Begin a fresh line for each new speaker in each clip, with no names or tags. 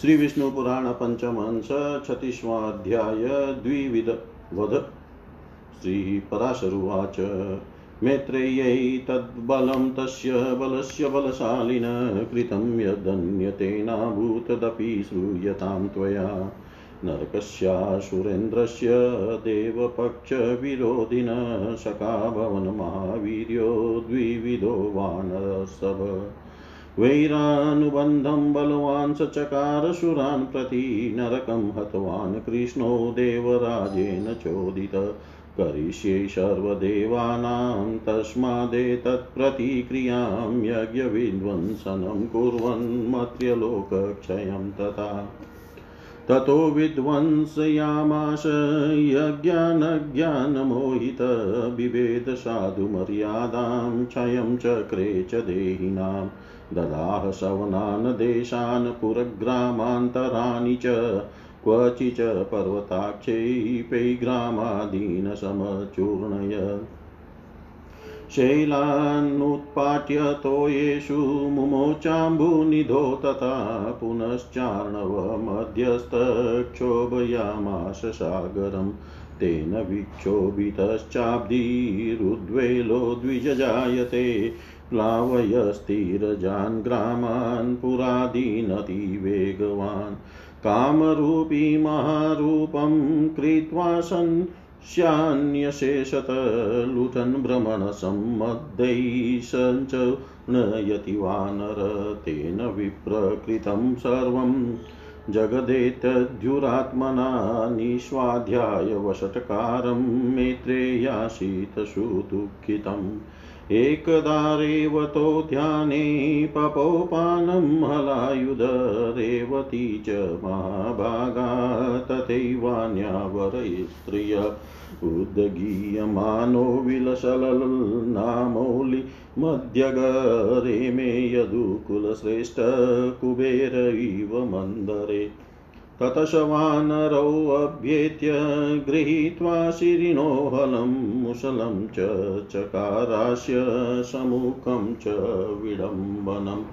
श्री विष्णु पुराण पंचम अंश छत्तीसवा अध्याय द्विविध वध। श्री पराशरुवाच मैत्रेयै तद्बलं तस्य बलस्य बलशालिन कृतं यदन्यतेनाभूतदपि श्रूयतां त्वया। नरकस्यासुरेन्द्रस्य देवपक्षविरोधिन सखा द्विविधो वानरसभ वैरानुबन्धं बलवान् स चकारसुरान् प्रति नरकं हतवान् कृष्णो देवराजेन चोदित। करिष्ये सर्वदेवानां तस्मादेतत्प्रतिक्रियाँ यज्ञविध्वंसनं कुर्वन् तथा। ततो विध्वंसयामाश यज्ञानज्ञानमोहित बिभेद साधुमर्यादां क्षयं चक्रे च देहिनां ददाह सवनान् देशान् पुरग्रामान्तराणि च क्वचिच पर्वताक्षैपै ग्रामादीन समचूर्णय। शैलानुत्पाट्य तोयेषु मुमोचाम्बुनिधो तथा पुनश्चार्णवमध्यस्थक्षोभयामाश सागरम् तेन विक्षोभितश्चाब्धिरुद्वेलो द्विजजायते। प्लावयस्थिरजान् ग्रामान् पुरादीनतिवेगवान्। कामरूपी महारूपं कृत्वा सन् स्यान्यशेषत लुठन् भ्रमणसम्मद्दै सञ्चनयति वानर। तेन विप्रकृतं सर्वं। जगदेतद्युरात्मना निष्वाध्यायवषट्कारं मेत्रेयासीतसुदुःखितम् एकदारेवतो ध्याने पपोपानं हलायुध रेवती च महाभागा तथैवान्यावरये स्त्रिय उद्गीयमानो विलसलनामौलि मध्यगरे मे यदुकुलश्रेष्ठ कुबेर इव मन्दरे ततशवानरौऽभ्येत्य गृहीत्वा शिरिणो हलं मुसलं च चकारास्य सम्मुखं च विडम्बनम्।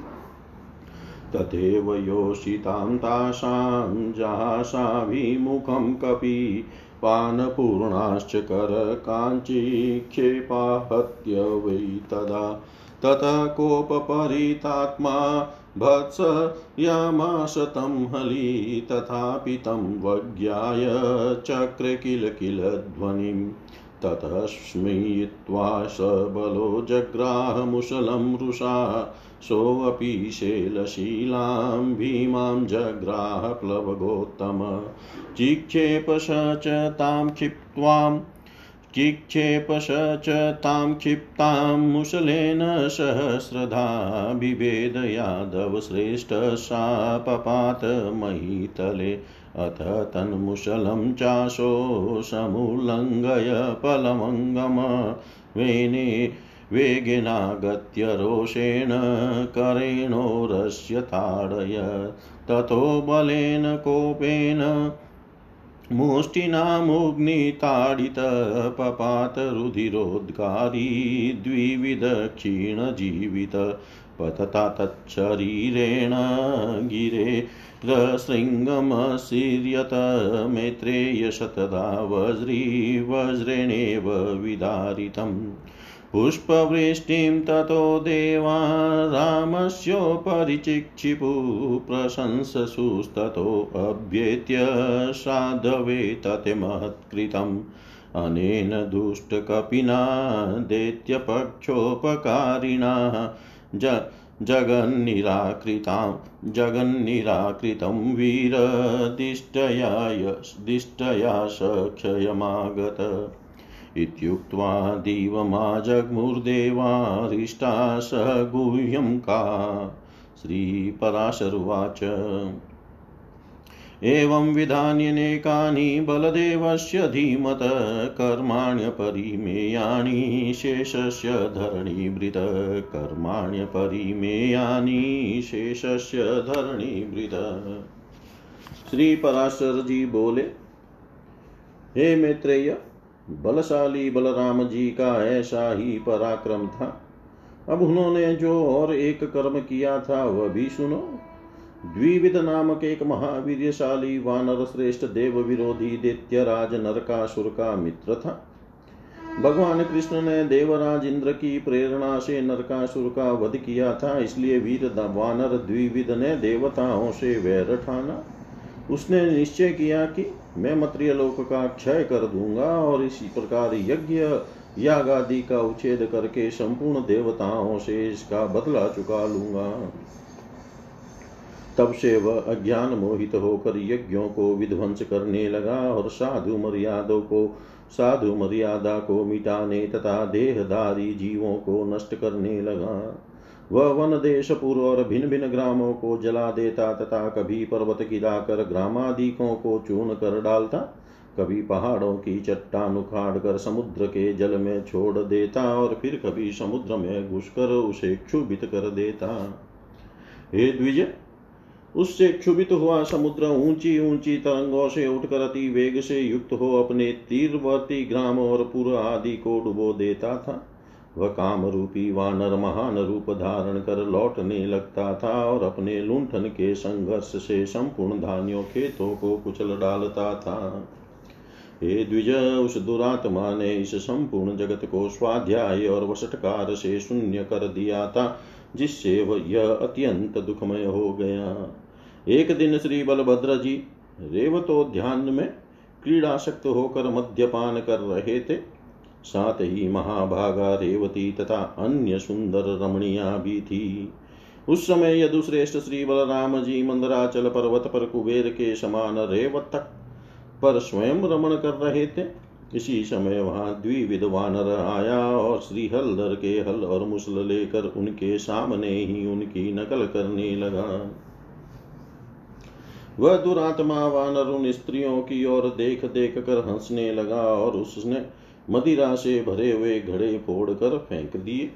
तथैव योषितां तासां जहासाभिमुखं कपि पानपूर्णाश्च करकाञ्चिक्षेपाहत्य वै तदा। ततः कोपपरितात्मा भत्स यामास तं हली, तथापि तं वज्ञाय चक्र किल किल ध्वनिम् ततस्मयित्वा स बलो जग्राहमुशलं रुषा, सोऽपि शेलशीलां भीमां जग्राह प्लवगोत्तम चिक्षेप स च तां क्षिप्त्वां चिक्षेप स च तां क्षिप्तां मुसलेन सहस्रधा बिभेद यादवश्रेष्ठ सा पपात महीतले अथ तन्मुशलं चाशो समुल्लङ्घय फलमङ्गम वेने वेगेनागत्य रोषेण करेणोरस्य ताडय। ततो बलेन कोपेन मुष्टिनामुग्निताडितपपात रुधिरोद्गारी द्विविधक्षीणजीवित पतता तच्छरीरेण गिरेरशृङ्गमशीर्यत मैत्रेयशतदा वज्री वज्रेणेव विदारितम् पुष्पवृष्टिं ततो देवा रामस्योपरि चिक्षिपु प्रशंससुस्ततोऽभ्येत्य साधवे ततिमहत्कृतम् अनेन दुष्टकपिना दैत्यपक्षोपकारिणा ज जगन्निराकृतां जगन्निराकृतं वीरदिष्टयाय दिष्टया सक्षयमागत इत्युक्त्वा दिवमाजग्मुर्देवारिष्टा स गुह्यं का? श्रीपराशरुवाच। एवं विधान्यनेकानि बलदेवस्य धीमत कर्माण्यपरिमेयानि शेषस्य धरणीभृत कर्माण्यपरिमेयानि शेषस्य धरणीभृत। श्री पराशर जी बोले, हे मैत्रेय बलशाली बलराम जी का ऐसा ही पराक्रम था। अब उन्होंने जो और एक कर्म किया था, वह भी सुनो। द्विविध नामक एक महावीरशाली वानर श्रेष्ठ देव विरोधी दैत्यराज नरकासुर का मित्र था। भगवान कृष्ण ने देवराज इंद्र की प्रेरणा से नरकासुर का वध किया था, इसलिए वीर वानर द्विविध ने देवताओं से वैर ठाना। उसने निश्चय किया कि मैं मत्रिय लोक का क्षय कर दूँगा और इसी प्रकार यज्ञ याग आदि का उच्छेद करके संपूर्ण देवताओं से इसका बदला चुका लूँगा। तब से वह अज्ञान मोहित होकर यज्ञों को विध्वंस करने लगा और साधु मर्यादों को, साधु मर्यादा को मिटाने तथा देहधारी जीवों को नष्ट करने लगा। वह वन देश पूर्व और भिन्न भिन्न ग्रामों को जला देता तथा कभी पर्वत गिराकर ग्रामादिकों को चूर्ण कर डालता, कभी पहाड़ों की चट्टान उखाड़ कर समुद्र के जल में छोड़ देता और फिर कभी समुद्र में घुसकर उसे क्षुभित कर देता। हे द्विज, उससे क्षुभित हुआ समुद्र ऊँची ऊँची तरंगों से उठकर अति वेग से युक्त हो अपने तीरवर्ती ग्राम और पुर आदि को डुबो देता था। वह काम रूपी वानर महान रूप धारण कर लौटने लगता था और अपने लुंठन के संघर्ष से संपूर्ण धान्यों खेतों को कुचल डालता था। हे द्विज, उस दुरात्मा ने इस संपूर्ण जगत को स्वाध्याय और वसटकार से शून्य कर दिया था, जिससे वह यह अत्यंत दुखमय हो गया। एक दिन श्री बलभद्र जी रेवतोध्यान में क्रीड़ाशक्त होकर मद्यपान कर रहे थे। साथ ही महाभागा रेवती तथा अन्य सुंदर रमणिया भी थी। उस समय यदुश्रेष्ठ श्री बलराम जी मंदराचल पर्वत पर कुबेर के समान रेवतक पर स्वयं रमण कर रहे थे। इसी समय वहाँ द्विविध वानर आया और श्री हलधर के हल और मुसल लेकर उनके सामने ही उनकी नकल करने लगा। वह दुरात्मा वानर उन स्त्रियों की ओर देख देख कर हंसने लगा और उसने मदिरा से भरे हुए घड़े फोड़ कर फेंक दिए।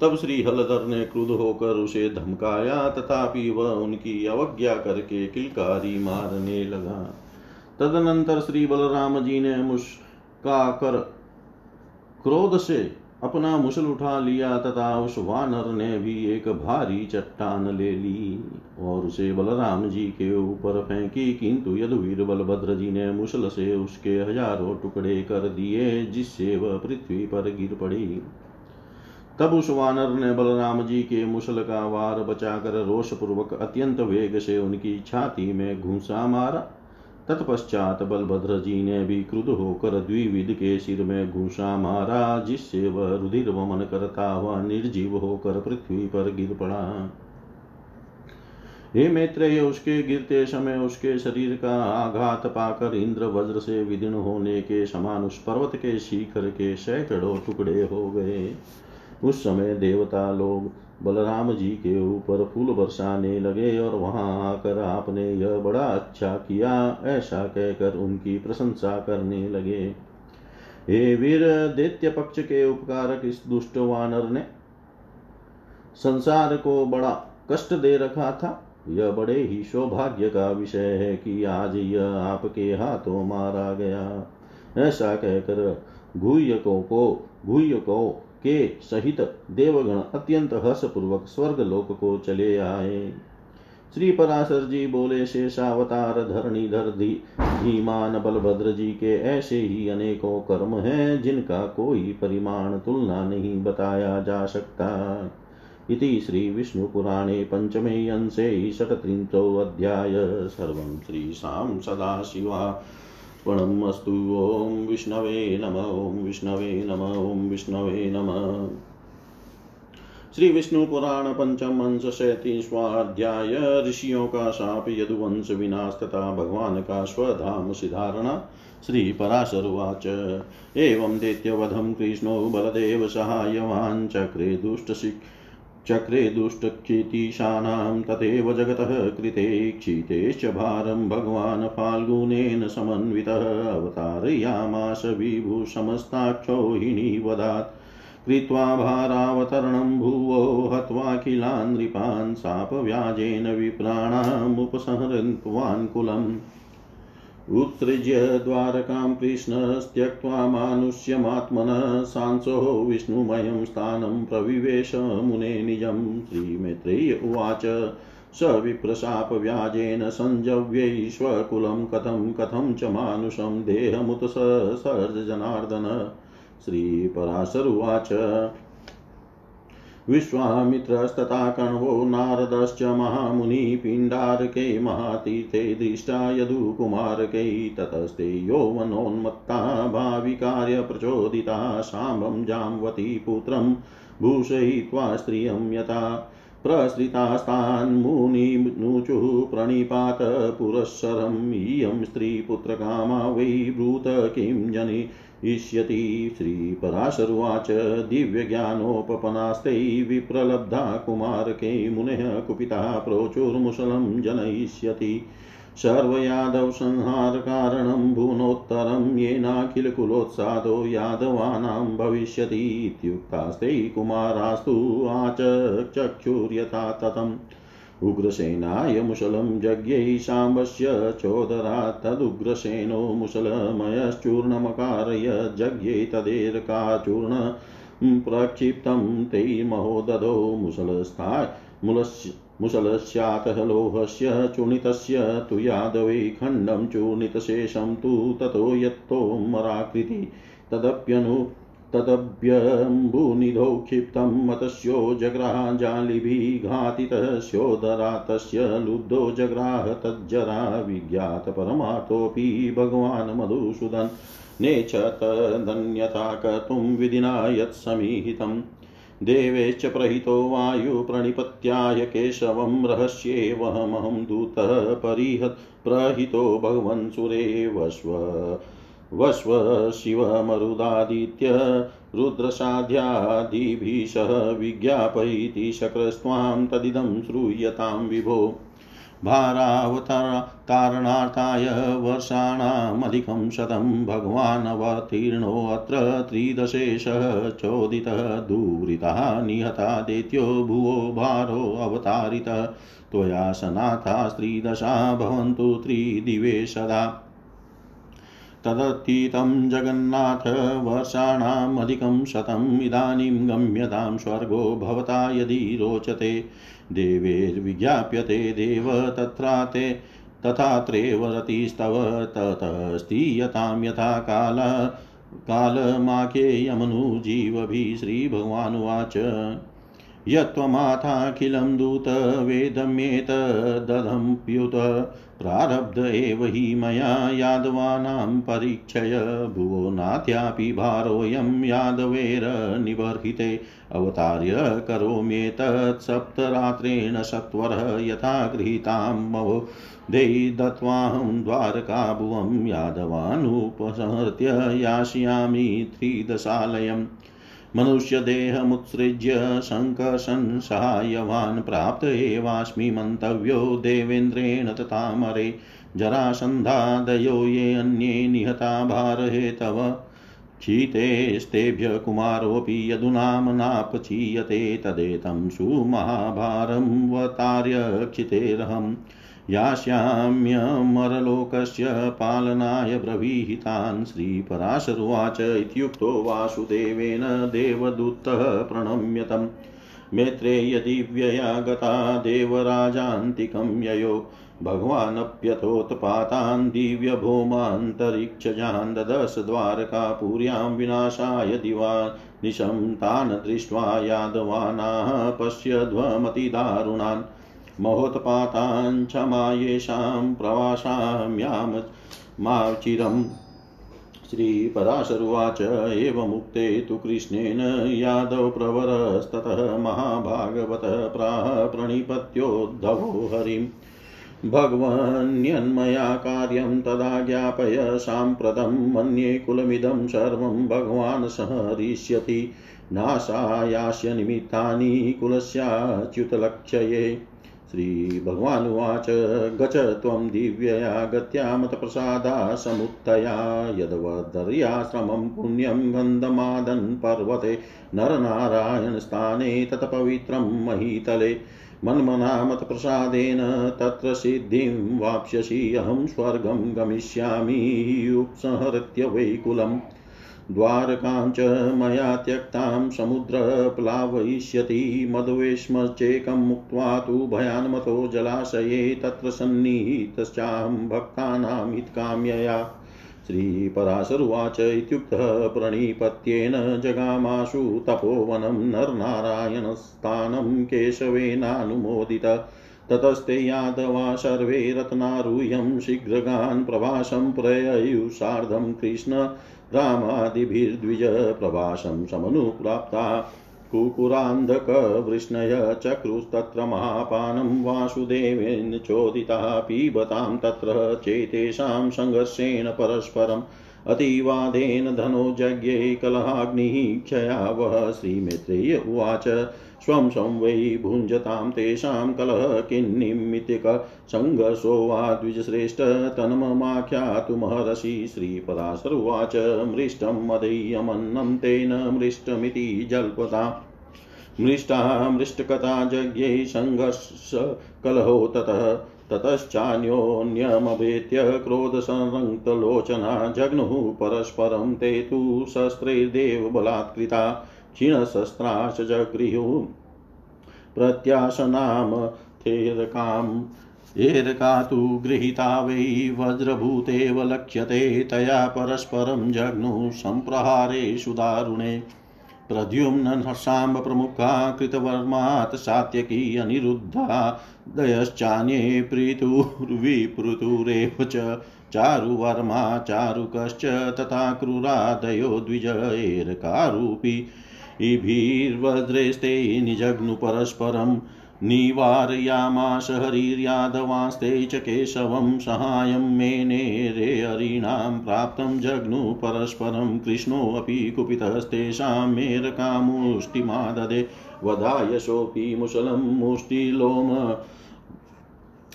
तब श्री हलधर ने क्रुद्ध होकर उसे धमकाया, तथापि वह उनकी अवज्ञा करके किलकारी मारने लगा। तदनंतर श्री बलराम जी ने मुस्का कर क्रोध से अपना मुसल उठा लिया तथा उस वानर ने भी एक भारी चट्टान ले ली और उसे बलराम जी के ऊपर फेंकी, किंतु यदुवीर बलभद्र जी ने मुसल से उसके हज़ारों टुकड़े कर दिए, जिससे वह पृथ्वी पर गिर पड़ी। तब उस वानर ने बलराम जी के मुसल का वार बचाकर रोष पूर्वक अत्यंत वेग से उनकी छाती में घूसा मारा। तत्पश्चात बलभद्र जी ने भी क्रुद्ध होकर द्विविद के सिर में घूसा मारा, जिससे वह रुधिर वमन करता हुआ निर्जीव होकर पृथ्वी पर गिर पड़ा। हे मैत्रेय, उसके गिरते समय उसके शरीर का आघात पाकर इंद्र वज्र से विदीर्ण होने के समान उस पर्वत के शिखर के सैकड़ों टुकड़े हो गए। उस समय देवता लोग बलराम जी के ऊपर फूल बरसाने लगे और वहाँ आकर आपने यह बड़ा अच्छा किया, ऐसा कहकर उनकी प्रशंसा करने लगे। हे वीर, दैत्य पक्ष के उपकारक इस दुष्ट वानर ने संसार को बड़ा कष्ट दे रखा था। यह बड़े ही सौभाग्य का विषय है कि आज यह आपके हाथों मारा गया। ऐसा कहकर घुयकों को घुयकों के सहित देवगण अत्यंत हर्षपूर्वक स्वर्ग लोक को चले आए। श्री पराशर जी बोले, शेषावतार धरणीधर धीमान बलभद्र जी के ऐसे ही अनेकों कर्म हैं, जिनका कोई परिमाण तुलना नहीं बताया जा सकता। इति श्रीविष्णुपुराणे पञ्चमे अंशे षट्त्रिंशोऽध्याय सर्वं श्रीशां सदाशिवा। अर्पणम् अस्तु। ॐ विष्णवे नम, ॐ विष्णवे नम, ॐ विष्णवे नम। श्री विष्णु पुराण पंचम अंश सैतीसवाध्याय ऋषियों का शाप यदुवंश विनाश तथा भगवान का स्वधाम सिधारणा श्री पराशरुवाच एवं दैत्यवधं कृष्णो बलदेव सहायवान् चक्रे दुष्टशिक् चक्रे दुष्टक्षितीशानां तथैव जगतः कृते क्षितेश्च भारं भगवान् फाल्गुनेन समन्वितः अवतारयामास विभुसमस्ताक्षो हिणीवदात् कृत्वा भारावतरणं भुवो हत्वाखिलान् नृपान् शापव्याजेन विप्राणामुपसहृत्वान् कुलम्। उत्सृज्य द्वारकां कृष्णस्त्यक्त्वा मानुष्यमात्मनः सांसो विष्णुमयं स्थानं प्रविवेश मुने निजं। श्रीमैत्रेय उवाच। स विप्रशापव्याजेन सञ्जव्यै स्वकुलं कथं कथं च मानुषं देहमुत सर्जनार्दन। श्रीपराशरुवाच विश्वामित्रस्तथा कण्वो नारदश्च महामुनि पिण्डारके महातीर्थे दृष्टा यदुकुमारकै ततस्ते यौवनोन्मत्ता भाविकार्यप्रचोदिता साम्बं जाम्वती पुत्रं भूषयित्वा स्त्रियं यथा प्रसृतास्तान्मुनिनुचुः प्रणिपात पुरःसरम् इयं स्त्रीपुत्रकामा वै ब्रूत किं जनि इष्यति? श्रीपराशरुवाच दिव्यज्ञानोपपनास्ते विप्रलब्धा कुमारके मुनेः कुपिता प्रोचुर्मुसलं जनयिष्यति। सर्वयादवसंहारकारणं भुवनोत्तरं येनाखिलकुलोत्सादो यादवानां भविष्यति इत्युक्तास्ते कुमारास्तु आचक्षुर्यथा ततम् उग्रसेनाय मुसलं जज्ञै साम्बस्य चोदरात् तदुग्रसेनो मुसलमयश्चूर्णमकारय जज्ञै तदेरकाचूर्ण प्रक्षिप्तं ते महोदधो मुसलस्थाय मुलस्य मुसलस्यातः लोहस्य चूर्णितस्य तु यादवे खण्डं चूर्णितशेषं तु ततो यत्तोमराकृति तदप्यनु तदभ्यम्बुनिधौ क्षिप्तं मतस्यो जग्राजालिभिः घातितस्योदरा तस्य लुब्धो जग्राह तज्जरा विज्ञातपरमार्थोऽपि भगवान् मधुसूदन् नेच्छतदन्यथा कर्तुं विधिना यत्समीहितम् देवेश्च प्रहितो वायुप्रणिपत्याय केशवं रहस्येवहमहं दूतः परिहत् प्रहितो भगवन् सुरेवस्व वस्व शिवमरुदादित्य रुद्रसाध्यादिभिः सह विज्ञापयति शक्रस्त्वां तदिदं श्रूयतां विभो। भारावतारणार्थाय वर्षाणामधिकं शतं भगवान् अवतीर्णोऽत्र त्रिदशेषः चोदितः दूरितः निहता दैत्यो भुवो भारोऽवतारितः त्वया सनाथा स्त्रीदशा भवन्तु त्रिदिवे सदा। तदतीतं जगन्नाथ वर्षाणामधिकं शतम् इदानीं गम्यतां स्वर्गो भवता यदि रोचते। देवैर्विज्ञाप्यते देव तथा तथात्रैव रतिस्तव ततस्तीयतां यथा काल कालमाख्येयमनुजीवभिः श्रीभगवानुवाच। यत्त्वमाथाखिलं दूत वेदम्येतदधम्प्युत प्रारब्ध एव हि मया यादवानां परीक्षय। भुवो नाथ्यापि भारोऽयं यादवेरनिबर्हिते अवतार्य करोम्येतत् सप्तरात्रेण सत्वरः यथा गृहीतां मवो। देयि दत्त्वाहं द्वारकाभुवं यादवानुपसंहृत्य यास्यामि त्रिदशालयम्। मनुष्यदेहमुत्सृज्य सङ्कर्षन् सहायवान् प्राप्त एवास्मि मन्तव्यो देवेन्द्रेण तथामरे जरासन्धादयो ये अन्ये निहता भारहेतव क्षितेस्तेभ्य कुमारोऽपि यदुनाम्नापचीयते तदेतं सुमहाभारं वतार्य क्षितेरहम् यास्याम्यमरलोकस्य पालनाय ब्रवीहितान् श्रीपराशरुवाच इत्युक्तो वासुदेवेन देवदूतः प्रणम्यतम्। मेत्रेयदिव्यया गता देवराजान्तिकं ययो। भगवानप्यथोत्पातान् दिव्यभौमान्तरिक्षजान् ददश द्वारकापुर्यां विनाशाय दिवा निशं तान् दृष्ट्वा यादवानाः पश्यध्वमतिदारुणान् महोत्पाताञ्छमायेषां प्रवासाम्यां माचिरम् श्रीपराशरुवाच एवमुक्ते तु कृष्णेन यादवप्रवरस्ततः महाभागवतः प्राह प्रणिपत्योद्धवो हरिम्। भगवन्यन्मया कार्यं तदा ज्ञापय साम्प्रतं मन्ये कुलमिदं सर्वं भगवान् सहरिष्यति नाशायास्य निमित्तानि कुलस्याच्युतलक्ष्ये श्रीभगवानुवाच, गच त्वं दिव्यया गत्या मतप्रसादा समुत्थया यदवदर्याश्रमं पुण्यं गन्धमादन् पर्वते नरनारायणस्थाने तत्पवित्रं महीतले मन्मनामतप्रसादेन तत्र सिद्धिं वाप्स्यसि, अहं स्वर्गं गमिष्यामि उपसंहृत्य वैकुलम्। द्वारकाञ्च मया त्यक्तां समुद्रप्लावयिष्यति मद्वेश्मश्चेकं मुक्त्वा तु भयान्मतो जलाशये तत्र सन्निहितश्चाहं भक्तानां हितकाम्यया श्रीपराशरुवाच इत्युक्तः प्रणिपत्येन जगामाशु तपोवनं नरनारायणस्थानं केशवेनानुमोदित। ततस्ते यादवा सर्वे रत्नारूह्यं शीघ्रगान् प्रवासं प्रययुषार्धं कृष्ण। रामादिभिर्द्विज प्रवासं समनुप्राप्ता कुकुरान्धकवृष्णय चक्रुस्तत्र महापानं वासुदेवेन चोदिता पीबतां तत्र चेतेषां सङ्घर्षेण परस्परम् अतिवादेन धनोजज्ञे कलहाग्निः क्षयावः श्रीमित्रेय उवाच। स्वं स्वं भुञ्जतां तेषां कलह किन्निमितिक सङ्घर्षो वा द्विजश्रेष्ठ तन्ममाख्यातुमहर्षि श्रीपराशरुवाच मृष्टं मदीयमन्नं तेन मृष्टमिति जल्पता। मृष्टा मृष्टकथा जज्ञै सङ्घर्षकलहो ततः ततश्चान्योन्यमभेत्य क्रोधसंरक्तलोचना जग्नुः परस्परं ते तु शस्त्रैर्देव क्षीणशस्त्राश्च जगृहुः प्रत्याशनाम थेरकाम् एरका तु गृहीता वै वज्रभूतेव लक्ष्यते तया परस्परं जग्नुः सम्प्रहारेषु दारुणे। प्रद्युम्न प्रमुखा कृतवर्मात् सात्यकी अनिरुद्धा दयश्चान्ये प्रीतुर्विपृतुरेव च चारुवर्मा चारुकश्च तथा क्रूरादयो द्विज एरकारूपी। इभिर्वज्रेस्ते निजग्नु परस्परं निवारयामाश हरिर्यादवास्ते च केशवं सहायं मेनेरे हरीणां प्राप्तं जग्नु परस्परं कृष्णोऽपि कुपितस्तेषां मेरकामुष्टिमाददे। वधायशोऽपि मुसलं मुष्टिलोम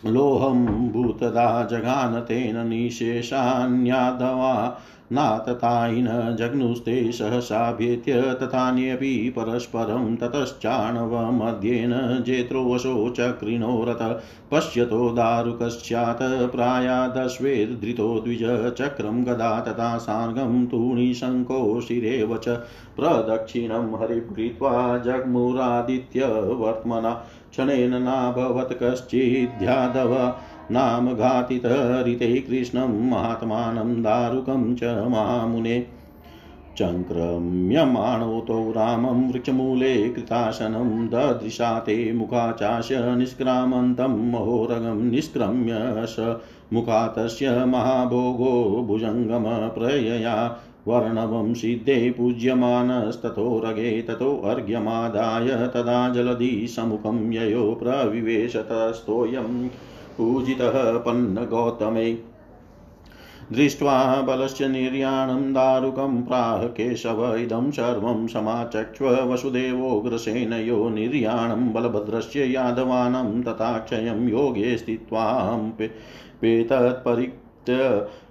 लोहं भूतदा जगान तेन निशेषान्यादवा। नाततायिन जग्नुस्ते सहसाभ्येत्य तथान्यपि परस्परं ततश्चाणवमध्येन जेत्रोवशो चक्रिणो रथ पश्यतो दारुकस्यात् प्रायादश्वेर्धृतो द्विज चक्रं गदा तथा सार्गं तूणीशङ्को शिरेव च प्रदक्षिणं हरिभृत्वा जग्मुरादित्यवर्त्मना। क्षणेन नाभवत् कश्चिद्ध्यादव नाम घातितरिते कृष्णं महात्मानं दारुकं च महामुने चङ्क्रम्यमाणोतौ रामं वृक्षमूले कृतासनं ददृशा ते मुखाचास्य निष्क्रामन्तं महोरगं निष्क्रम्य स मुखा तस्य महाभोगो भुजङ्गमप्रयया वर्णवं सिद्धे पूज्यमानस्ततो रगे ततोऽर्घ्यमादाय तदा जलधि समुखं ययो प्रविवेशतस्तोऽयं पूजितः पन्नगौतमे। दृष्ट्वा बलस्य निर्याणं दारुकं प्राह केशव, इदं सर्वं समाचक्ष्व वसुदेवोग्रसेनयो निर्याणं बलभद्रस्य यादवानं तथा क्षयं योगे स्थित्वां पेतत्परिक्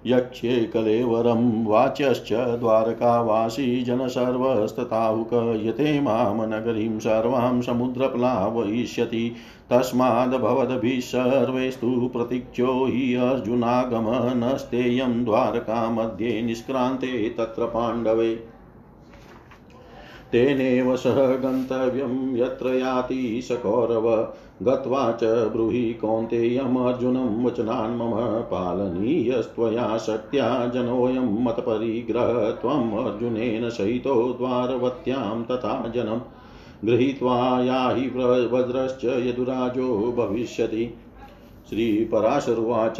यक्ष्ये कलेवरं वाच्यश्च द्वारकावासी जनसर्वस्तताहुक यते माँ नगरीं सर्वां समुद्रप्लावयिष्यति। तस्माद्भवद्भिः सर्वैस्तु प्रतीक्षो हि अर्जुनागमनस्तेयं द्वारकामध्ये निष्क्रान्ते तत्र पाण्डवे। तेनेव सह गन्तव्यं यत्र याति स कौरव। गत्वा च ब्रूहि कौन्तेयमर्जुनं वचनान् मम पालनीयस्त्वया शक्त्या जनोऽयं मत्परिग्रह त्वम् अर्जुनेन सहितो द्वारवत्यां तथा जनम्। गृहीत्वा याहि वज्रश्च यदुराजो भविष्यति। श्रीपराशरुवाच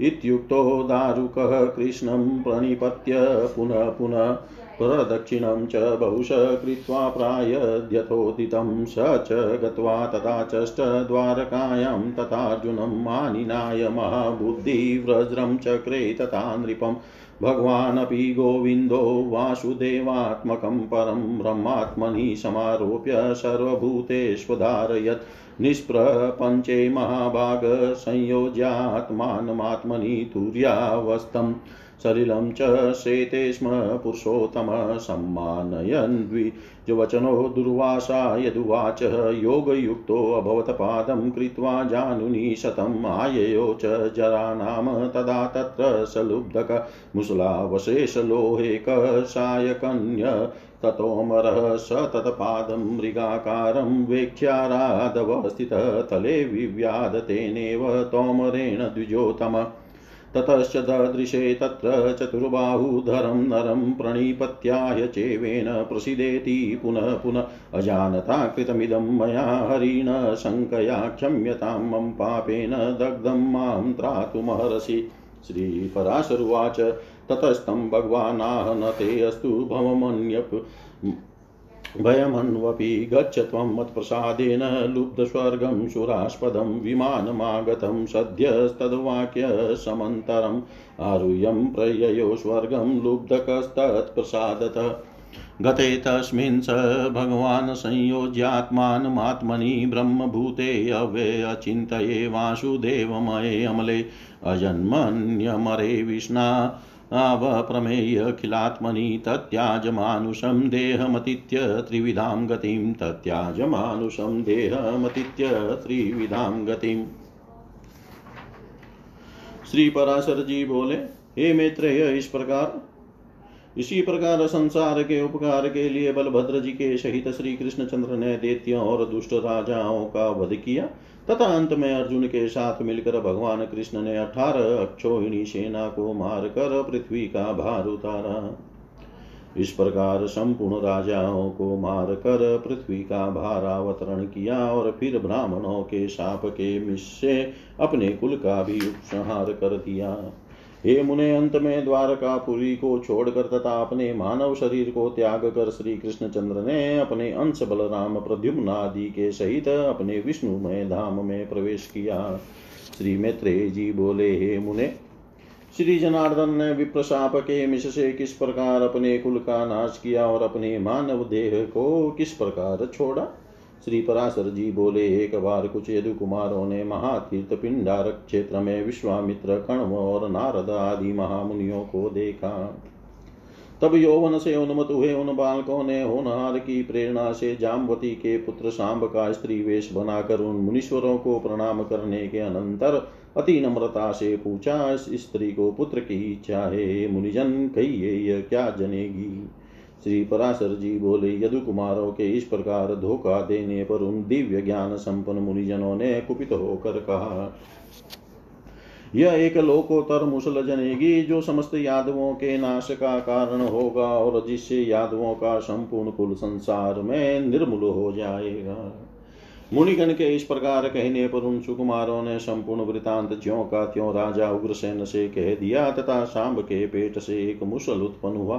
इत्युक्तो दारुकः कृष्णं प्रणिपत्य पुनः पुनः प्रदक्षिणं च बहुश कृत्वा प्रायद्यथोदितं स च गत्वा तथा चष्ट द्वारकायां तथार्जुनं मानिनाय महाबुद्धिव्रज्रं चक्रे तथा नृपम् भगवानपि गोविन्दो वासुदेवात्मकं परं ब्रह्मात्मनि समारोप्य सर्वभूतेष्वधारयत्। निष्प्रपञ्चे महाभाग संयोज्यात्मानमात्मनि तुर्यावस्थम् सलिलं च शेते स्म पुरुषोत्तम सम्मानयन् वचनो दुर्वासा यदुवाच योगयुक्तोऽभवत् पादं कृत्वा जानुनि शतम् आययो च जरानाम तदा तत्र सलुब्धक मुसलावशेषलोहेकसायकन्य ततोमरः स तत्पादं मृगाकारं वेक्ष्यारादवस्थितः तले विव्याध तेनेव तोमरेण द्विजोतम ततश्च ददृशे तत्र चतुर्बाहुधरं नरं प्रणिपत्याय चेवेन प्रसीदेति पुनः पुनः अजानता कृतमिदं मया हरिण शङ्कया क्षम्यतां मम पापेन दग्धं माँ त्रातुमहर्षि श्रीपराशरुवाच। ततस्तं भगवानाह न ते अस्तु भवमन्यप्। भयमन्वपि गच्छ त्वं मत्प्रसादेन लुब्धस्वर्गं सुरास्पदं विमानमागतं सद्यस्तद्वाक्यसमन्तरम् आरुह्यं प्रययो स्वर्गं लुब्धकस्तत्प्रसादतः। गते तस्मिन् स भगवान् संयोज्यात्मानमात्मनि ब्रह्मभूते अव्ये अचिन्तये वासुदेवमये अमले अजन्मन्यमरे विष्णा। अवप्रमेयखिलात्मनि तत्याजमानुषं देहमतीत्य त्रिविधां गतिं, तत्याजमानुषं देहमतीत्य त्रिविधां गतिम्। श्री पराशर जी बोले, हे मैत्रेय, इस प्रकार, इसी प्रकार संसार के उपकार के लिए बलभद्र जी के सहित श्री कृष्णचंद्र ने दैत्यों और दुष्ट राजाओं का वध किया। तथा अंत में अर्जुन के साथ मिलकर भगवान कृष्ण ने अठारह अक्षोहिणी सेना को मारकर पृथ्वी का भार उतारा। इस प्रकार संपूर्ण राजाओं को मार कर पृथ्वी का भार अवतरण किया और फिर ब्राह्मणों के शाप के मिश से अपने कुल का भी उपसंहार कर दिया। हे मुने, अंत में द्वारकापुरी को छोड़कर तथा अपने मानव शरीर को त्याग कर श्री कृष्णचंद्र ने अपने अंश बलराम प्रद्युम्न आदि के सहित अपने विष्णुमय धाम में प्रवेश किया। श्री मैत्रे जी बोले, हे मुने, श्री जनार्दन ने विप्रशाप के मिश से किस प्रकार अपने कुल का नाश किया और अपने मानव देह को किस प्रकार छोड़ा? श्री पराशर जी बोले, एक बार कुछ यदु कुमारों ने महातीर्थ पिंडारक क्षेत्र में विश्वामित्र, कण्व और नारद आदि महामुनियों को देखा। तब यौवन से उन्मत हुए उन बालकों ने होनहार की प्रेरणा से जामवती के पुत्र सांब का स्त्री वेश बनाकर उन मुनीश्वरों को प्रणाम करने के अनंतर अति नम्रता से पूछा, इस स्त्री को पुत्र की इच्छा है मुनिजन, कहिए, यह क्या जनेगी? श्री पराशर जी बोले यदु कुमारों के इस प्रकार धोखा देने पर उन दिव्य ज्ञान संपन्न मुनिजनों ने कुपित होकर कहा, यह एक लोकोत्तर मुसल जनेगी जो समस्त यादवों के नाश का कारण होगा और जिससे यादवों का संपूर्ण कुल संसार में निर्मूल हो जाएगा। मुनिगण के इस प्रकार कहने पर उन सुकुमारों ने संपूर्ण वृतांत ज्यो का त्यों राजा उग्रसेन से कह दिया, तथा सांब के पेट से एक मुसल उत्पन्न हुआ।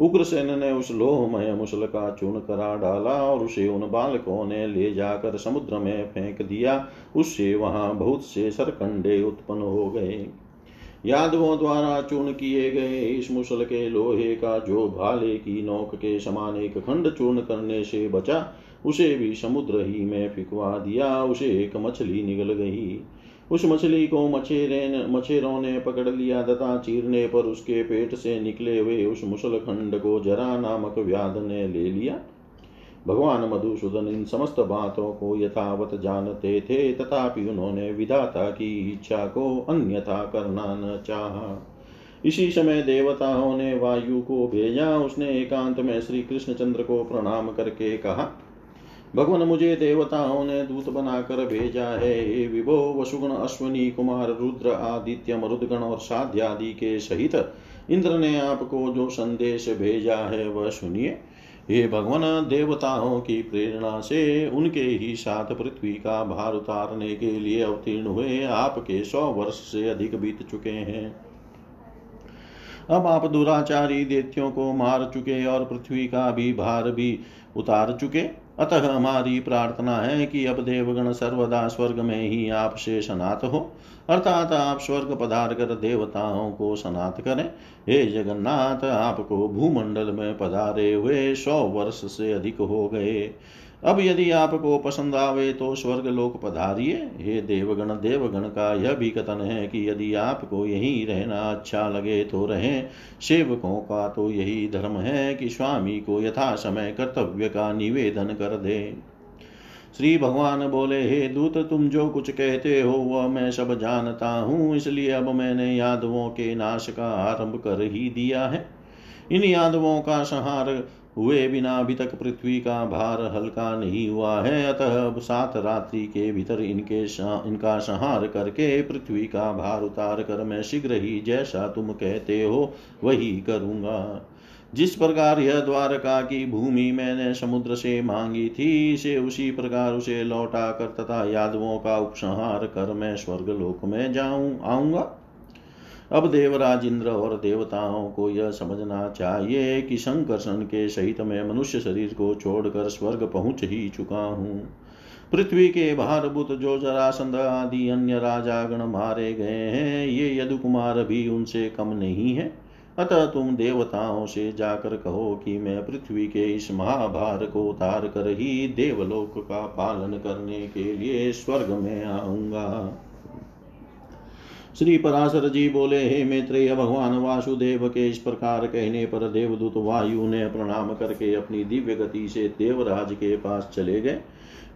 उग्रसेन ने उस लोहमय मुसल का चूर्ण करा डाला और उसे उन बालकों ने ले जाकर समुद्र में फेंक दिया। उससे वहाँ बहुत से सरकंडे उत्पन्न हो गए। यादवों द्वारा चूर्ण किए गए इस मुसल के लोहे का जो भाले की नोक के समान एक खंड चूर्ण करने से बचा, उसे भी समुद्र ही में फिकवा दिया। उसे एक मछली निगल गई। उस मछली को मछेरे मछेरों ने पकड़ लिया तथा चीरने पर उसके पेट से निकले हुए उस मुसल खंड को जरा नामक व्याध ने ले लिया। भगवान मधुसूदन इन समस्त बातों को यथावत जानते थे, तथापि उन्होंने विधाता की इच्छा को अन्यथा करना न चाहा। इसी समय देवताओं ने वायु को भेजा, उसने एकांत में श्री कृष्णचंद्र को प्रणाम करके कहा भगवान मुझे देवताओं ने दूत बनाकर भेजा है। हे विभो, वसुगण, अश्वनी, कुमार, रुद्र, आदित्य, मरुदगण और साध्यादि के सहित इंद्र ने आपको जो संदेश भेजा है, वह सुनिए। हे भगवान, देवताओं की प्रेरणा से उनके ही साथ पृथ्वी का भार उतारने के लिए अवतीर्ण हुए आपके सौ वर्ष से अधिक बीत चुके हैं। अब आप दुराचारी देत्यों को मार चुके और पृथ्वी का भी भार भी उतार चुके। अतः हमारी प्रार्थना है कि अब देवगण सर्वदा स्वर्ग में ही आपसे सनात हो। अर्थात आप स्वर्ग पधार कर देवताओं को सनात करें। हे जगन्नाथ, आपको भूमंडल में पधारे हुए सौ वर्ष से अधिक हो गए। अब यदि आपको पसंद आवे तो स्वर्ग लोक पधारिए। हे देवगण देवगण का यह भी कथन है कि यदि आपको यही रहना अच्छा लगे तो रहें। सेवकों का तो यही धर्म है कि स्वामी को यथा समय कर्तव्य का निवेदन कर दे। श्री भगवान बोले, हे दूत, तुम जो कुछ कहते हो, वह मैं सब जानता हूँ। इसलिए अब मैंने यादवों के नाश का आरंभ कर ही दिया है। इन यादवों का संहार हुए बिना अभी तक पृथ्वी का भार हल्का नहीं हुआ है। अतः सात रात्रि के भीतर इनके इनका संहार करके पृथ्वी का भार उतार कर मैं शीघ्र ही जैसा तुम कहते हो वही करूँगा। जिस प्रकार यह द्वारका की भूमि मैंने समुद्र से मांगी थी से उसी प्रकार उसे लौटा कर तथा यादवों का उपसंहार कर मैं स्वर्ग लोक में जाऊँ, आऊँगा। अब देवराज इंद्र और देवताओं को यह समझना चाहिए कि संकर्षण के सहित मैं मनुष्य शरीर को छोड़कर स्वर्ग पहुँच ही चुका हूँ। पृथ्वी के भारभूत जो जरासंध आदि अन्य राजागण मारे गए हैं, ये यदुकुमार भी उनसे कम नहीं है। अतः तुम देवताओं से जाकर कहो कि मैं पृथ्वी के इस महाभार को उतार कर ही देवलोक का पालन करने के लिए स्वर्ग में आऊँगा। श्री पराशर जी बोले, हे मैत्रेय भगवान, वासुदेव के इस प्रकार कहने पर देवदूत वायु ने प्रणाम करके अपनी दिव्य गति से देवराज के पास चले गए।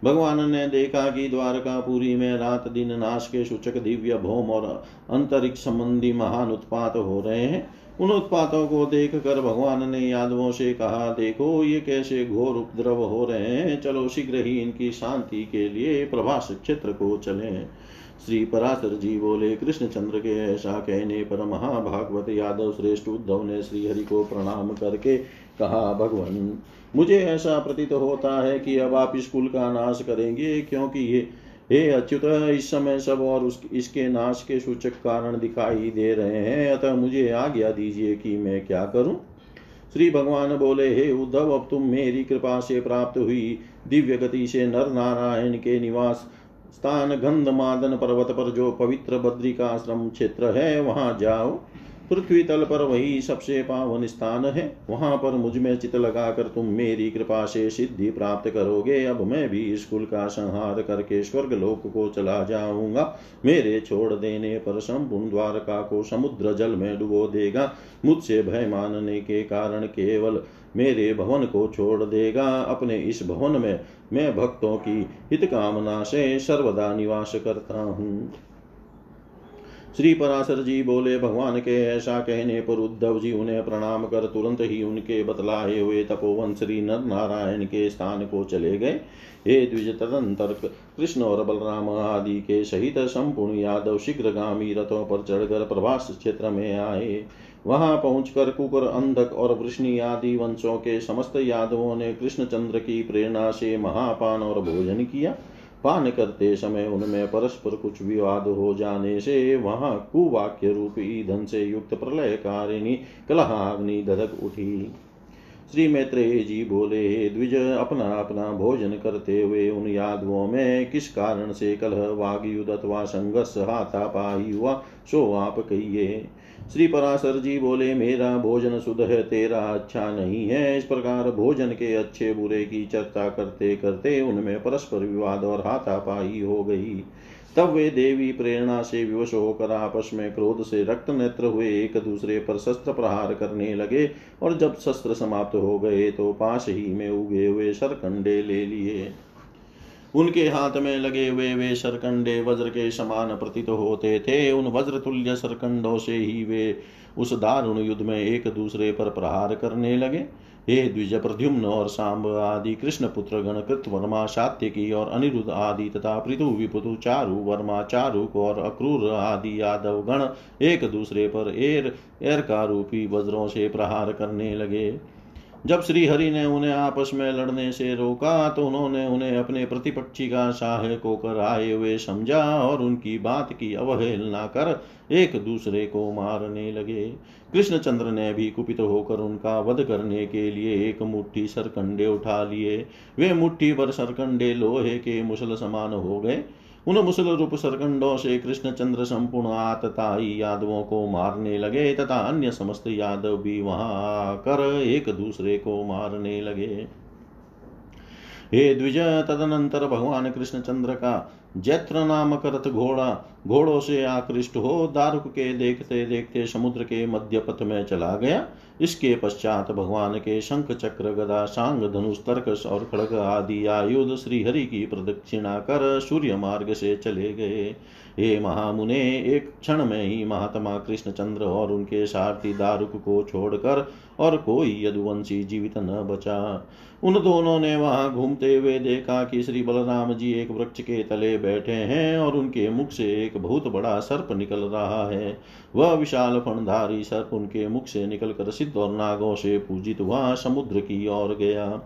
भगवान ने देखा कि द्वारकापुरी में रात दिन नाश के सूचक दिव्य भौम और अंतरिक्ष संबंधी महान उत्पात हो रहे हैं। उन उत्पातों को देख कर भगवान ने यादवों से कहा, देखो, ये कैसे घोर उपद्रव हो रहे हैं। चलो, शीघ्र ही इनकी शांति के लिए प्रभास क्षेत्र को चले। श्री पराशर जी बोले, कृष्ण चंद्र के ऐसा कहने पर महाभागवत यादव श्रेष्ठ उद्धव ने श्री हरि को प्रणाम करके कहा, भगवान, मुझे ऐसा प्रतीत होता है कि अब आप इस कुल का नाश करेंगे, क्योंकि ये, हे अच्युत, इस समय सब और उस, इसके नाश के सूचक कारण दिखाई दे रहे हैं। अतः मुझे आज्ञा दीजिए कि मैं क्या करूँ? श्री भगवान बोले, हे उद्धव, अब तुम मेरी कृपा से प्राप्त हुई दिव्य गति से नर नारायण के निवास स्थान गंधमादन पर्वत पर जो पवित्र बद्रिकाश्रम क्षेत्र है, वहाँ जाओ। पृथ्वी तल पर वही सबसे पावन स्थान है। वहाँ पर मुझमें चित लगाकर तुम मेरी कृपा से सिद्धि प्राप्त करोगे। अब मैं भी इस कुल का संहार करके स्वर्ग लोक को चला जाऊँगा। मेरे छोड़ देने पर संपूर्ण द्वारका को समुद्र जल में डुबो देगा। मुझसे भय मानने के कारण केवल मेरे भवन को छोड़ देगा। अपने इस भवन में मैं भक्तों की हित कामना से सर्वदा निवास करता हूँ। श्री पराशर जी बोले, भगवान के ऐसा कहने पर उद्धव जी उन्हें प्रणाम कर तुरंत ही उनके बतलाए हुए तपोवन श्री नर नारायण के स्थान को चले गए। हे द्विज तदंतर कृष्ण और बलराम आदि के सहित संपूर्ण यादव शीघ्रगामी रथों पर चढ़कर प्रभास क्षेत्र में आए। वहाँ पहुंचकर कुकर, अंधक और वृष्णि आदि वंशों के समस्त यादवों ने कृष्णचंद्र की प्रेरणा से महापान और भोजन किया। पान करते समय उनमें परस्पर कुछ विवाद हो जाने से वहाँ कुवाक्य रूप ईंधन से युक्त प्रलयकारिणी कलहाग्नि धधक उठी। श्री मैत्रेय जी बोले, द्विज, अपना अपना भोजन करते हुए उन यादवों में किस कारण से कलह वागयुद्ध अथवा संघर्ष हाथापाई हुआ, सो आप कहिए। श्री पराशर जी बोले, मेरा भोजन शुद्ध है, तेरा अच्छा नहीं है। इस प्रकार भोजन के अच्छे बुरे की चर्चा करते करते उनमें परस्पर विवाद और हाथापाई हो गई। तब वे देवी प्रेरणा से विवश होकर आपस में क्रोध से रक्त नेत्र हुए एक दूसरे पर शस्त्र प्रहार करने लगे और जब शस्त्र समाप्त हो गए तो पास ही में उगे हुए सरकंडे ले लिए। उनके हाथ में लगे हुए वे सरकंडे वज्र के समान प्रतीत होते थे। उन वज्र तुल्य सरकंडों से ही वे उस दारुण युद्ध में एक दूसरे पर प्रहार करने लगे। हे द्विज प्रद्युम्न और सांब आदि, कृष्ण पुत्र गण कृत वर्मा सात्यकी और अनिरुद्ध आदि तथा पृथु, विपुतु, चारु, वर्मा, चारुक और अक्रूर आदि यादव गण एक दूसरे पर एर एर का रूपी वज्रों से प्रहार करने लगे। जब श्री हरि ने उन्हें आपस में लड़ने से रोका तो उन्होंने उन्हें अपने प्रतिपक्षी का सहायक होकर आए हुए समझा और उनकी बात की अवहेलना कर एक दूसरे को मारने लगे। कृष्णचंद्र ने भी कुपित होकर उनका वध करने के लिए एक मुट्ठी सरकंडे उठा लिए। वे मुट्ठी भर सरकंडे लोहे के मुसल समान हो गए। उन मुसल रूप सरकंडों से कृष्णचंद्र संपूर्ण आतताई यादवों को मारने लगे तथा अन्य समस्त यादव भी वहाँ कर एक दूसरे को मारने लगे। हे द्विज, तदनंतर भगवान कृष्णचंद्र का जैत्र नामक रथ घोड़ा, घोड़ों से आकृष्ट हो दारुक के देखते देखते समुद्र के मध्य पथ में चला गया। इसके पश्चात भगवान के शंख चक्र, गदा, सांग, धनुष, तर्कस और खड़ग आदि आयुध श्रीहरि की प्रदक्षिणा कर सूर्य मार्ग से चले गए। हे महामुने, एक क्षण में ही महात्मा कृष्णचंद्र और उनके सारथी दारुक को छोड़कर और कोई यदुवंशी जीवित न बचा। उन दोनों ने वहाँ घूमते हुए देखा कि श्री बलराम जी एक वृक्ष के तले बैठे हैं और उनके मुख से एक बहुत बड़ा सर्प निकल रहा है। वह विशाल फणधारी सर्प उनके मुख से निकलकर सिद्ध और नागों से पूजित हुआ समुद्र की ओर गया।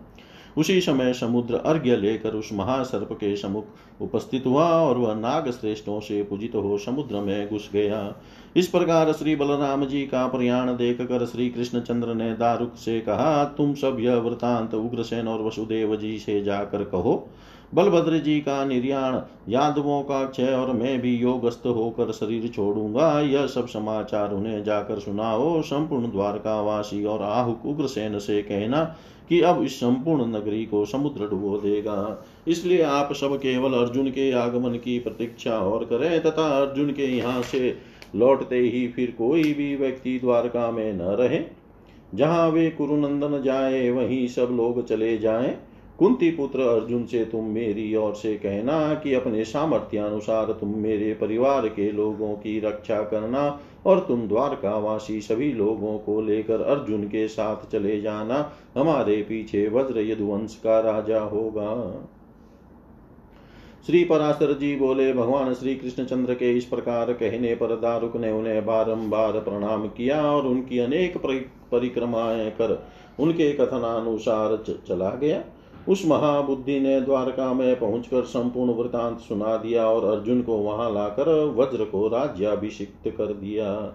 उसी समय समुद्र अर्घ्य लेकर उस महासर्प के समुख उपस्थित हुआ और वह नाग श्रेष्ठों से पूजित हो समुद्र में घुस गया। इस प्रकार श्री बलराम जी का प्रयाण देख कर श्री कृष्णचंद्र ने दारुक से कहा, तुम सब यह वृतांत उग्रसेन और वसुदेव जी से जाकर कहो। बलभद्र जी का निर्याण, यादवों का क्षय और मैं भी योगस्थ होकर शरीर छोड़ूँगा। यह सब समाचार उन्हें जाकर सुनाओ। संपूर्ण द्वारकावासी और आहुक उग्रसेन से कहना कि अब इस संपूर्ण नगरी को समुद्र डुबो देगा। इसलिए आप सब केवल अर्जुन के आगमन की प्रतीक्षा और करें तथा अर्जुन के यहाँ से लौटते ही फिर कोई भी व्यक्ति द्वारका में न रहे। जहाँ वे कुरुनंदन जाए, वहीं सब लोग चले जाएँ। कुंती पुत्र अर्जुन से तुम मेरी ओर से कहना कि अपने सामर्थ्यानुसार तुम मेरे परिवार के लोगों की रक्षा करना और तुम द्वारकावासी सभी लोगों को लेकर अर्जुन के साथ चले जाना। हमारे पीछे वज्र यदुवंश का राजा होगा। श्री पराशर जी बोले, भगवान श्री कृष्णचंद्र के इस प्रकार कहने पर दारुक ने उन्हें बारंबार प्रणाम किया और उनकी अनेक परिक्रमाएँ कर उनके कथनानुसार चला गया। उस महाबुद्धि ने द्वारका में पहुंचकर संपूर्ण वृतांत सुना दिया और अर्जुन को वहाँ लाकर वज्र को राज्याभिषिक्त कर दिया।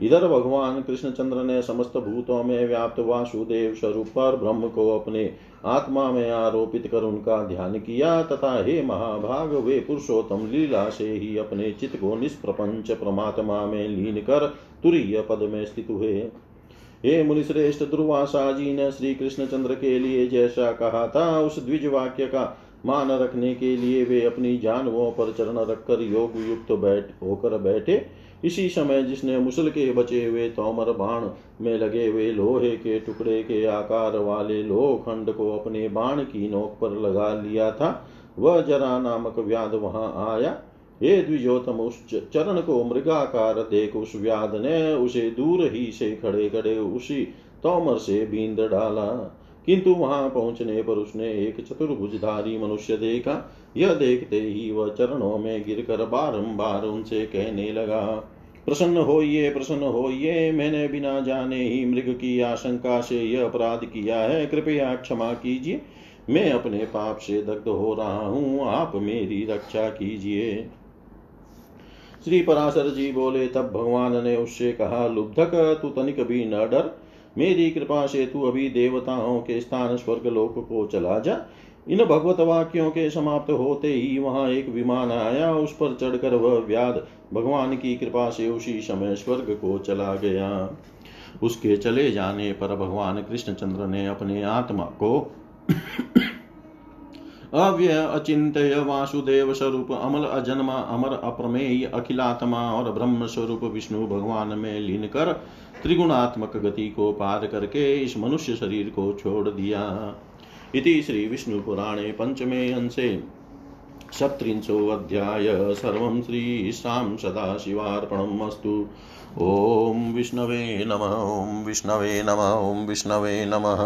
इधर भगवान कृष्णचंद्र ने समस्त भूतों में व्याप्त वासुदेव स्वरूप पर ब्रह्म को अपने आत्मा में आरोपित कर उनका ध्यान किया तथा हे महाभाग, वे पुरुषोत्तम लीला से ही अपने चित्त को निष्प्रपंच परमात्मा में लीन कर तुरीय पद में स्थित हुए। हे मुनिश्रेष्ठ दुर्वासा जी ने श्री कृष्णचंद्र के लिए जैसा कहा था, उस द्विज वाक्य का मान रखने के लिए वे अपनी जानवों पर चरण रखकर योग युक्त बैठ, होकर बैठे। इसी समय जिसने मुसल के बचे हुए तोमर बाण में लगे हुए लोहे के टुकड़े के आकार वाले लोखंड को अपने बाण की नोक पर लगा लिया था, वह जरा नामक व्याध वहाँ आया। हे द्विजोतम, उस चरण को मृगाकार देख, उस व्याध ने उसे दूर ही से खड़े खड़े उसी तोमर से बींद डाला। किंतु वहाँ पहुँचने पर उसने एक चतुर्भुजधारी मनुष्य देखा। यह देखते ही वह चरणों में गिरकर बारंबार उनसे कहने लगा, प्रसन्न होइए प्रसन्न होइए, मैंने बिना जाने ही मृग की आशंका से यह अपराध किया है। कृपया क्षमा कीजिए, मैं अपने पाप से दग्ध हो रहा हूँ, आप मेरी रक्षा कीजिए। श्री पराशर जी बोले, तब भगवान ने उससे कहा, लुब्धक, तू तनिक भी न डर। मेरी कृपा से तू अभी देवताओं के स्थान स्वर्ग लोक को चला जा। इन भगवत वाक्यों के समाप्त होते ही वहाँ एक विमान आया। उस पर चढ़कर वह व्याध भगवान की कृपा से उसी समय स्वर्ग को चला गया। उसके चले जाने पर भगवान कृष्णचंद्र ने अपने आत्मा को अव्यय अचिंत्य वासुदेव स्वरूप अमल अजन्मा अमर अप्रमेय अखिलात्मा और ब्रह्म स्वरूप विष्णु भगवान में लीन कर त्रिगुणात्मक गति को पार करके इस मनुष्य शरीर को छोड़ दिया। इति श्री विष्णु पुराणे पंचमे अंशे सप्त्रिंशोऽध्याय सर्वं श्रीशां सदाशिवार्पणमस्तु ॐ विष्णवे नमः, ॐ विष्णवे नमः, ॐ विष्णवे नमः।